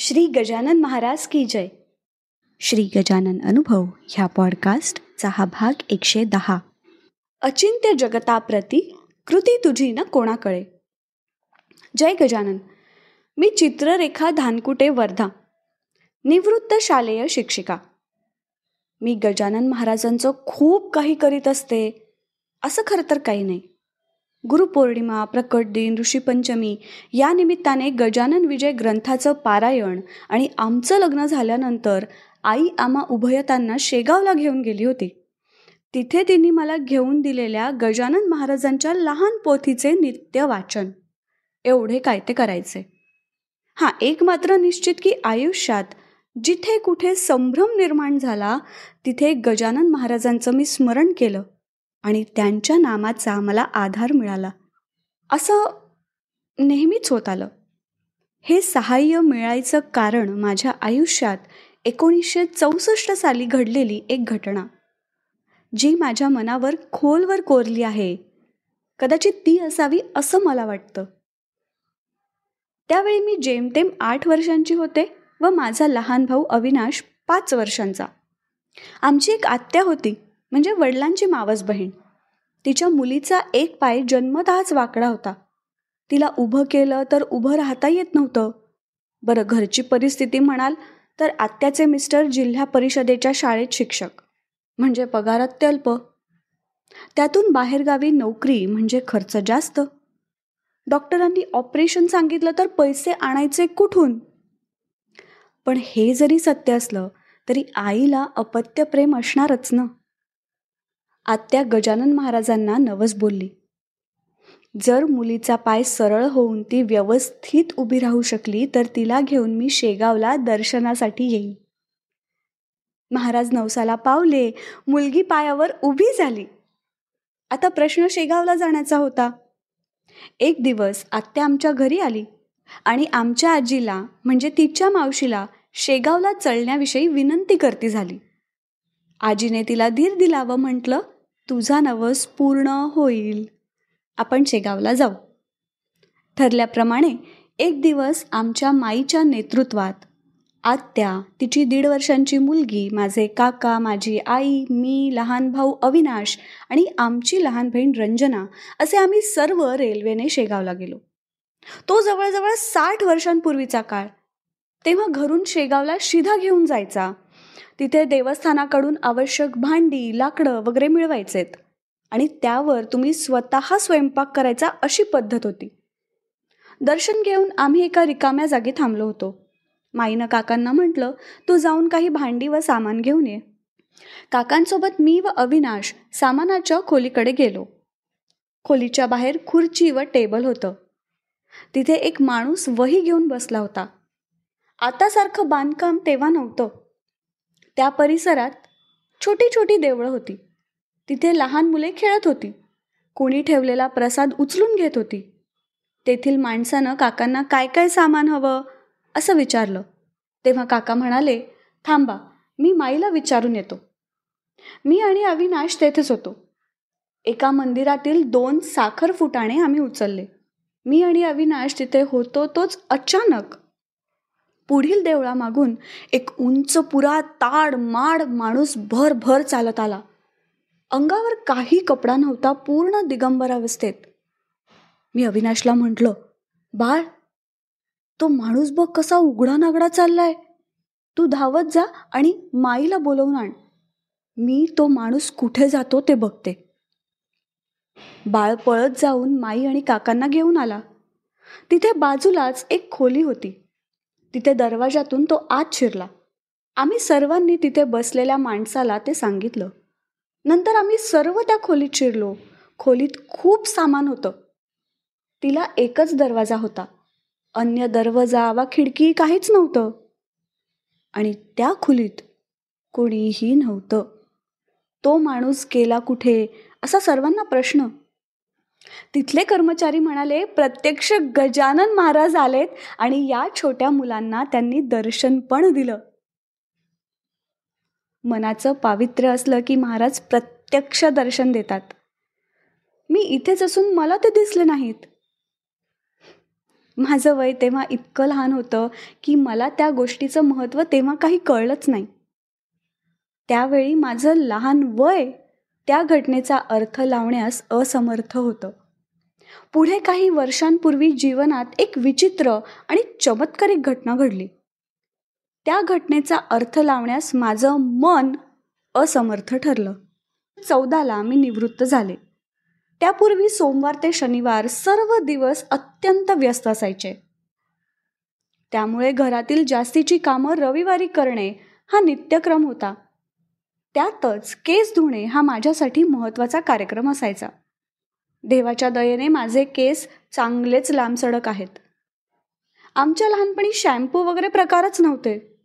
श्री गजानन महाराज की जय. श्री गजानन अनुभव ह्या पॉडकास्टचा हा भाग एकशे दहा. अचिंत्य जगताप्रती कृती तुझी ना कोणाकडे. जय गजानन. मी चित्ररेखा धानकुटे वर्धा. निवृत्त शालेय शिक्षिका. मी गजानन महाराजांचं खूप काही करीत असते. असं खरं तर काही नाही. गुरुपौर्णिमा प्रकट दिन ऋषीपंचमी या निमित्ताने गजानन विजय ग्रंथाचं पारायण आणि आमचं लग्न झाल्यानंतर आई आम्हा उभयतांना शेगावला घेऊन गेली होती. तिथे तिने मला घेऊन दिलेल्या गजानन महाराजांच्या लहान पोथीचे नित्य वाचन. एवढे काय ते करायचे? हां एक मात्र निश्चित की आयुष्यात जिथे कुठे संभ्रम निर्माण झाला तिथे गजानन महाराजांचं मी स्मरण केलं. आणि त्यांच्या नामाचा मला आधार मिळाला. असं नेहमीच होत आलं. हे सहाय्य मिळायचं कारण माझ्या आयुष्यात एकोणीसशे चौसष्ट साली घडलेली एक घटना जी माझ्या मनावर खोलवर कोरली आहे. कदाचित ती असावी असं मला वाटतं. त्यावेळी मी जेमतेम आठ वर्षांची होते व माझा लहान भाऊ अविनाश पाच वर्षांचा. आमची एक आत्या होती. म्हणजे वडिलांची मावस बहीण. तिच्या मुलीचा एक पाय जन्मतःच वाकडा होता. तिला उभं केलं तर उभं राहता येत नव्हतं. बरं घरची परिस्थिती म्हणाल तर आत्याचे मिस्टर जिल्हा परिषदेच्या शाळेत शिक्षक. म्हणजे पगार अत्यल्प त्यातून बाहेरगावी नोकरी म्हणजे खर्च जास्त. डॉक्टरांनी ऑपरेशन सांगितलं तर पैसे आणायचे कुठून? पण हे जरी सत्य असलं तरी आईला अपत्य प्रेम असणारच ना. आत्या गजानन महाराजांना नवस बोलली. जर मुलीचा पाय सरळ होऊन ती व्यवस्थित उभी राहू शकली तर तिला घेऊन मी शेगावला दर्शनासाठी येईन. महाराज नवसाला पावले. मुलगी पायावर उभी झाली. आता प्रश्न शेगावला जाण्याचा होता. एक दिवस आत्या आमच्या घरी आली आणि आमच्या आजीला म्हणजे तिच्या मावशीला शेगावला चळण्याविषयी विनंती करती झाली. आजीने तिला धीर दिला व म्हटलं तुझा नवस पूर्ण होईल. आपण शेगावला जाऊ. ठरल्याप्रमाणे एक दिवस आमच्या माईच्या नेतृत्वात आत्या तिची दीड वर्षांची मुलगी माझे काका माझी आई मी लहान भाऊ अविनाश आणि आमची लहान बहीण रंजना असे आम्ही सर्व रेल्वेने शेगावला गेलो. तो जवळजवळ साठ वर्षांपूर्वीचा काळ. तेव्हा घरून शेगावला शिधा घेऊन जायचा. तिथे देवस्थानाकडून आवश्यक भांडी लाकडं वगैरे मिळवायचेत. आणि त्यावर तुम्ही स्वतः स्वयंपाक करायचा अशी पद्धत होती. दर्शन घेऊन आम्ही एका रिकाम्या जागी थांबलो होतो. माईनं काकांना म्हटलं तू जाऊन काही भांडी व सामान घेऊन ये. काकांसोबत मी व अविनाश सामानाच्या खोलीकडे गेलो. खोलीच्या बाहेर खुर्ची व टेबल होतं. तिथे एक माणूस वही घेऊन बसला होता. आतासारखं बांधकाम तेव्हा नव्हतं. त्या परिसरात छोटी छोटी देवळं होती. तिथे लहान मुले खेळत होती. कोणी ठेवलेला प्रसाद उचलून घेत होती. तेथील माणसानं काकांना काय काय सामान हवं असं विचारलं. तेव्हा काका म्हणाले थांबा मी माईला विचारून येतो. मी आणि अविनाश तेथेच होतो. एका मंदिरातील दोन साखर फुटाणे आम्ही उचलले. मी आणि अविनाश तिथे होतो तोच अचानक पुढील देवळामागून एक उंच पुरा ताड माड माणूस भर भर चालत आला. अंगावर काही कपडा नव्हता पूर्ण दिगंबरावस्थेत मी अविनाशला म्हटलं बाळ तो माणूस बघ कसा उघडा नागडा चाललाय. तू धावत जा आणि माईला बोलवून आण. मी तो माणूस कुठे जातो ते बघते. बाळ पळत जाऊन माई आणि काकांना घेऊन आला. तिथे बाजूलाच एक खोली होती. तिथे दरवाजातून तो आत शिरला. आम्ही सर्वांनी तिथे बसलेल्या माणसाला ते सांगितलं. नंतर आम्ही सर्व त्या खोलीत शिरलो. खोलीत खूप सामान होतं. तिला एकच दरवाजा होता. अन्य दरवाजा वा खिडकी काहीच नव्हतं. आणि त्या खोलीत कोणीही नव्हतं. तो माणूस गेला कुठे असा सर्वांना प्रश्न. तिथले कर्मचारी म्हणाले प्रत्यक्ष गजानन महाराज आलेत आणि या छोट्या मुलांना त्यांनी दर्शन पण दिलं. मनाचं पावित्र्य असलं की महाराज प्रत्यक्ष दर्शन देतात. मी इथेच असून मला ते दिसले नाहीत. माझं वय तेव्हा इतकं लहान होतं की मला त्या गोष्टीचं महत्त्व तेव्हा काही कळलंच नाही. त्यावेळी माझं लहान वय त्या घटनेचा अर्थ लावण्यास असमर्थ होतं. पुढे काही वर्षांपूर्वी जीवनात एक विचित्र आणि चमत्कारिक घटना घडली. त्या घटनेचा अर्थ लावण्यास माझं मन असमर्थ ठरलं. चौदाला मी निवृत्त झाले. त्यापूर्वी सोमवार ते शनिवार सर्व दिवस अत्यंत व्यस्त असायचे. त्यामुळे घरातील जास्तीची कामं रविवारी करणे हा नित्यक्रम होता. त्यातच केस धुणे हा माझ्यासाठी महत्त्वाचा कार्यक्रम असायचा. देवाच्या दयेने माझे केस चांगलेच लांबसडक आहेत. आमच्या लहानपणी शॅम्पू वगैरे प्रकारच नव्हते.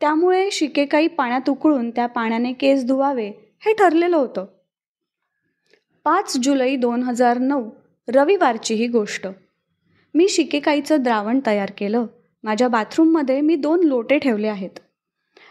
त्यामुळे शिकेकाई पाण्यात उकळून त्या पाण्याने केस धुवावे हे ठरलेलं होतं. पाच जुलै दोन हजार नऊ रविवारची ही गोष्ट. मी शिकेकाईचं द्रावण तयार केलं. माझ्या बाथरूममध्ये मी दोन लोटे ठेवले आहेत.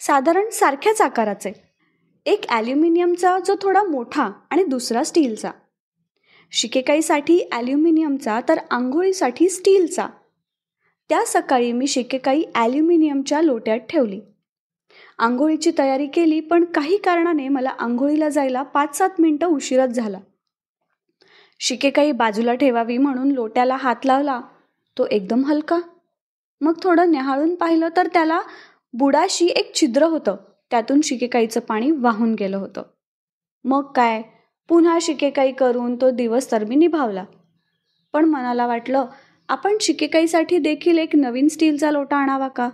साधारण सारख्याच आकाराचे. एक ॲल्युमिनियमचा जो थोडा मोठा आणि दुसरा स्टीलचा. शिकेकाईसाठी ॲल्युमिनियमचा तर आंघोळीसाठी स्टीलचा. त्या सकाळी मी शिकेकाई ॲल्युमिनियमच्या लोट्यात ठेवली. आंघोळीची तयारी केली पण काही कारणाने मला आंघोळीला जायला पाच सात मिनटं उशीरच झाला. शिकेकाई बाजूला ठेवावी म्हणून लोट्याला हात लावला. तो एकदम हलका. मग थोडं न्याहाळून पाहिलं तर त्याला बुडाशी एक छिद्र होतं. त्यातून शिकेकाईचं पाणी वाहून गेलं होतं. मग काय? पुन्हा शिकेकाई करून तो दिवस तर मी निभावला. पण मनाला वाटलं आपण शिकेकाईसाठी देखील एक नवीन स्टीलचा लोटा आणावा का?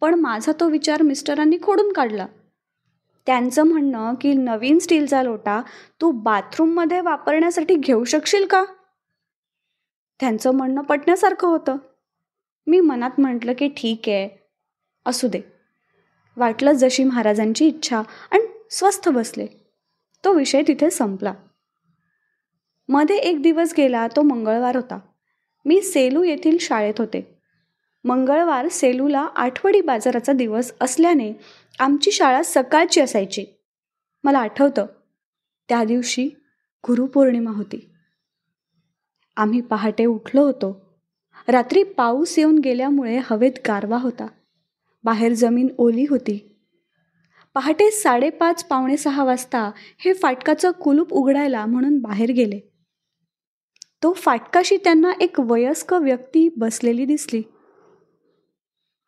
पण माझा तो विचार मिस्टरांनी खोडून काढला. त्यांचं म्हणणं की नवीन स्टीलचा लोटा तू बाथरूममध्ये वापरण्यासाठी घेऊ शकशील का? त्यांचं म्हणणं पटण्यासारखं होतं. मी मनात म्हटलं की ठीक आहे. असू दे. वाटलं जशी महाराजांची इच्छा आणि स्वस्थ बसले. तो विषय तिथे संपला. मध्ये एक दिवस गेला तो मंगळवार होता. मी सेलू येथील शाळेत होते. मंगळवार सेलूला आठवडी बाजाराचा दिवस असल्याने आमची शाळा सकाळची असायची. मला आठवतं त्या दिवशी गुरुपौर्णिमा होती. आम्ही पहाटे उठलो होतो. रात्री पाऊस येऊन गेल्यामुळे हवेत गारवा होता. बाहेर जमीन ओली होती. पहाटे साडेपाच पावणे सहा वाजता हे फाटकाचं कुलूप उघडायला म्हणून बाहेर गेले. तो फाटकाशी त्यांना एक वयस्क व्यक्ती बसलेली दिसली.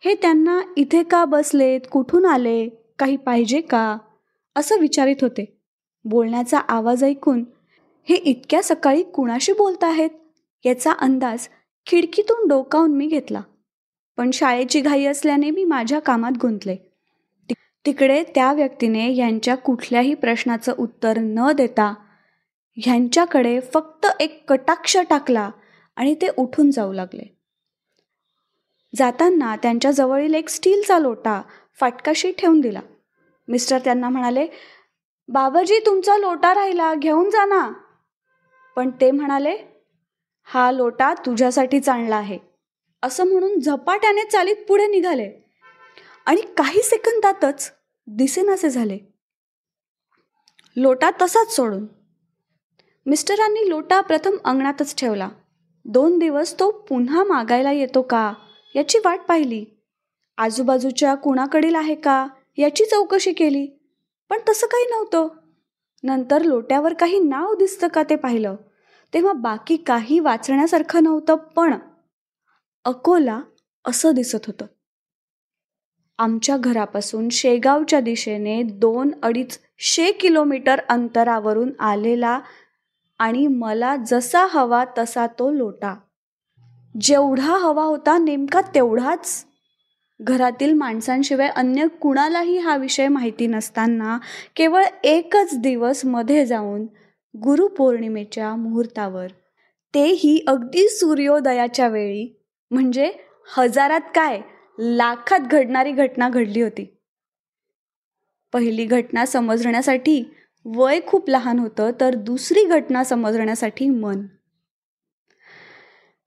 हे त्यांना इथे का बसलेत? कुठून आले? काही पाहिजे का? असं विचारित होते. बोलण्याचा आवाज ऐकून हे इतक्या सकाळी कुणाशी बोलत आहेत याचा अंदाज खिडकीतून डोकावून मी घेतला. पण शाळेची घाई असल्याने मी माझ्या कामात गुंतले. तिकडे त्या व्यक्तीने यांच्या कुठल्याही प्रश्नाचं उत्तर न देता ह्यांच्याकडे फक्त एक कटाक्ष टाकला आणि ते उठून जाऊ लागले. जाताना त्यांच्या जवळील एक स्टीलचा लोटा फाटकाशी ठेवून दिला. मिस्टर त्यांना म्हणाले बाबाजी तुमचा लोटा राहिला घेऊन जा ना. पण ते म्हणाले हा लोटा तुझ्यासाठीच आणला आहे. असं म्हणून झपाट्याने चालीत पुढे निघाले. आणि काही सेकंदातच दिसेनासे झाले. लोटा तसाच सोडून. मिस्टरांनी लोटा प्रथम अंगणातच ठेवला. दोन दिवस तो पुन्हा मागायला येतो का याची वाट पाहिली. आजूबाजूच्या कुणाकडील आहे का याची चौकशी केली. पण तसं काही नव्हतं. नंतर लोट्यावर काही नाव दिसतं का ते पाहिलं. तेव्हा बाकी काही वाचण्यासारखं नव्हतं पण अकोला असं दिसत होतं. आमच्या घरापासून शेगावच्या दिशेने दोन अडीच शे किलोमीटर अंतरावरून आलेला आणि मला जसा हवा तसा तो लोटा. जेवढा हवा होता नेमका तेवढाच. घरातील माणसांशिवाय अन्य कुणालाही हा विषय माहिती नसताना केवळ एकच दिवसमध्ये जाऊन गुरुपौर्णिमेच्या मुहूर्तावर तेही अगदी सूर्योदयाच्या वेळी म्हणजे हजारात काय? लाखात घडणारी घटना घडली होती. पहिली घटना समजण्यासाठी वय खूप लहान होतं तर दुसरी घटना समजण्यासाठी मन.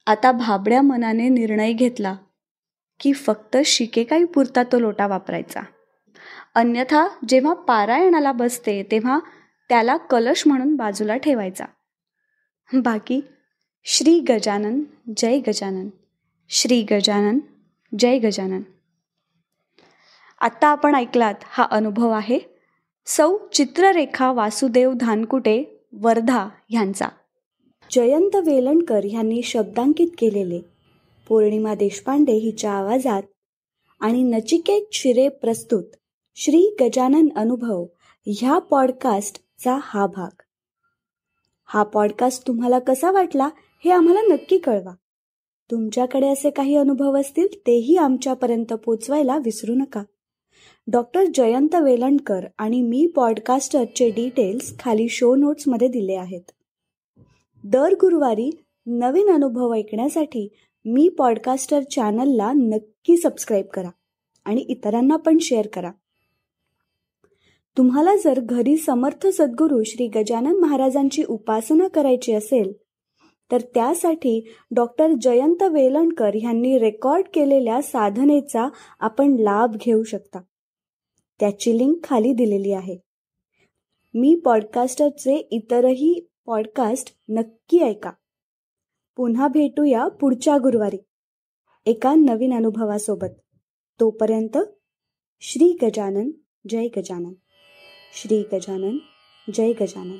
आता भाबड्या मनाने निर्णय घेतला की फक्त शिकेकाई पुरता तो लोटा वापरायचा. अन्यथा जेव्हा पारायणाला बसते तेव्हा त्याला कलश म्हणून बाजूला ठेवायचा. बाकी श्री गजानन जय गजानन. श्री गजानन जय गजानन. आत्ता आपण ऐकलात हा अनुभव आहे सौ चित्ररेखा वासुदेव धानकुटे वर्धा ह्यांचा. जयंत वेलणकर ह्यांनी शब्दांकित केलेले. पौर्णिमा देशपांडे हिच्या आवाजात आणि नचिकेत शिरे प्रस्तुत श्री गजानन अनुभव ह्या पॉडकास्टचा हा भाग. हा पॉडकास्ट तुम्हाला कसा वाटला हे आम्हाला नक्की कळवा. तुमच्याकडे असे काही अनुभव असतील तेही आमच्यापर्यंत पोचवायला विसरू नका. डॉक्टर जयंत वेलणकर आणि मी पॉडकास्टरचे डिटेल्स खाली शो नोट्समध्ये दिले आहेत. दर गुरुवारी नवीन अनुभव ऐकण्यासाठी मी पॉडकास्टर चॅनलला नक्की सबस्क्राईब करा आणि इतरांना पण शेअर करा. तुम्हाला जर घरी समर्थ सद्गुरू श्री गजानन महाराजांची उपासना करायची असेल तर त्यासाठी डॉक्टर जयंत वेलणकर यांनी रेकॉर्ड केलेल्या साधनेचा आपण लाभ घेऊ शकता. त्याची लिंक खाली दिलेली आहे. मी पॉडकास्टरचे इतरही पॉडकास्ट नक्की ऐका. पुन्हा भेटूया पुढच्या गुरुवारी. एका नवीन अनुभवासोबत. तोपर्यंत श्री गजानन जय गजानन. श्री गजानन जय गजानन.